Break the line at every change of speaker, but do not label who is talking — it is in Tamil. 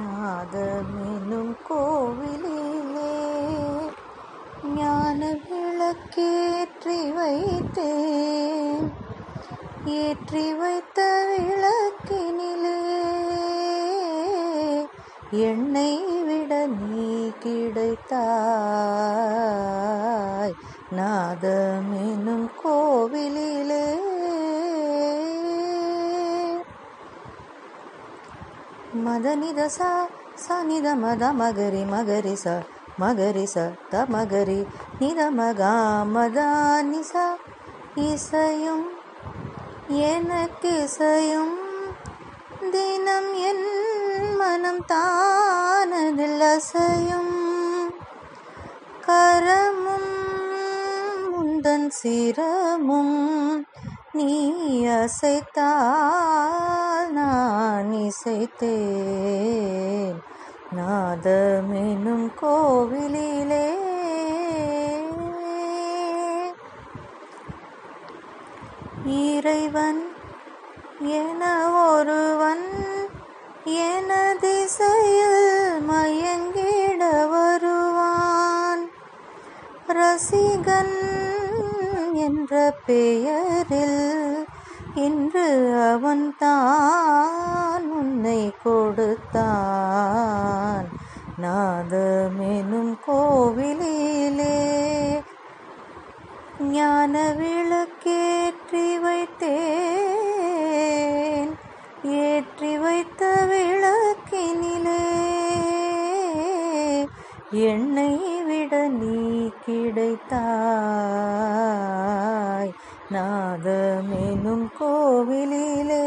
நாதமெனும் கோவிலிலே ஞான விளக்கேற்றி வைத்தேன். ஏற்றி வைத்த விளக்கினிலே என்னை விட நீ கிடைத்தாய். நாதமெனும் கோவிலிலே மதனித சா சனித மத மகரி மகரி ச மகரி ச த மகரி நித மகா மதா நிசா இசையும் எனக்கு இசையும் தினம் என் மனம் தானதில் அசையும். கரமும் முந்தன் சிரமும் நீ அசைத்தால் நான் இசைத்தேன். நாதமெனும் கோவிலிலே. இறைவன் என ஒருவன் என திசையில் மயங்கிட வருவான். ரசிகன் என்ற பெயரில் இன்று அவன் தான் உன்னை கொடுத்தான். நாதமெனும் கோவிலிலே ஞான விளக்கேற்றி வைத்தேன். ஏற்றி வைத்த விளக்கினிலே என்னை விட நீ கிடைத்தாய். നാദമെന്നും കോവിലിലേ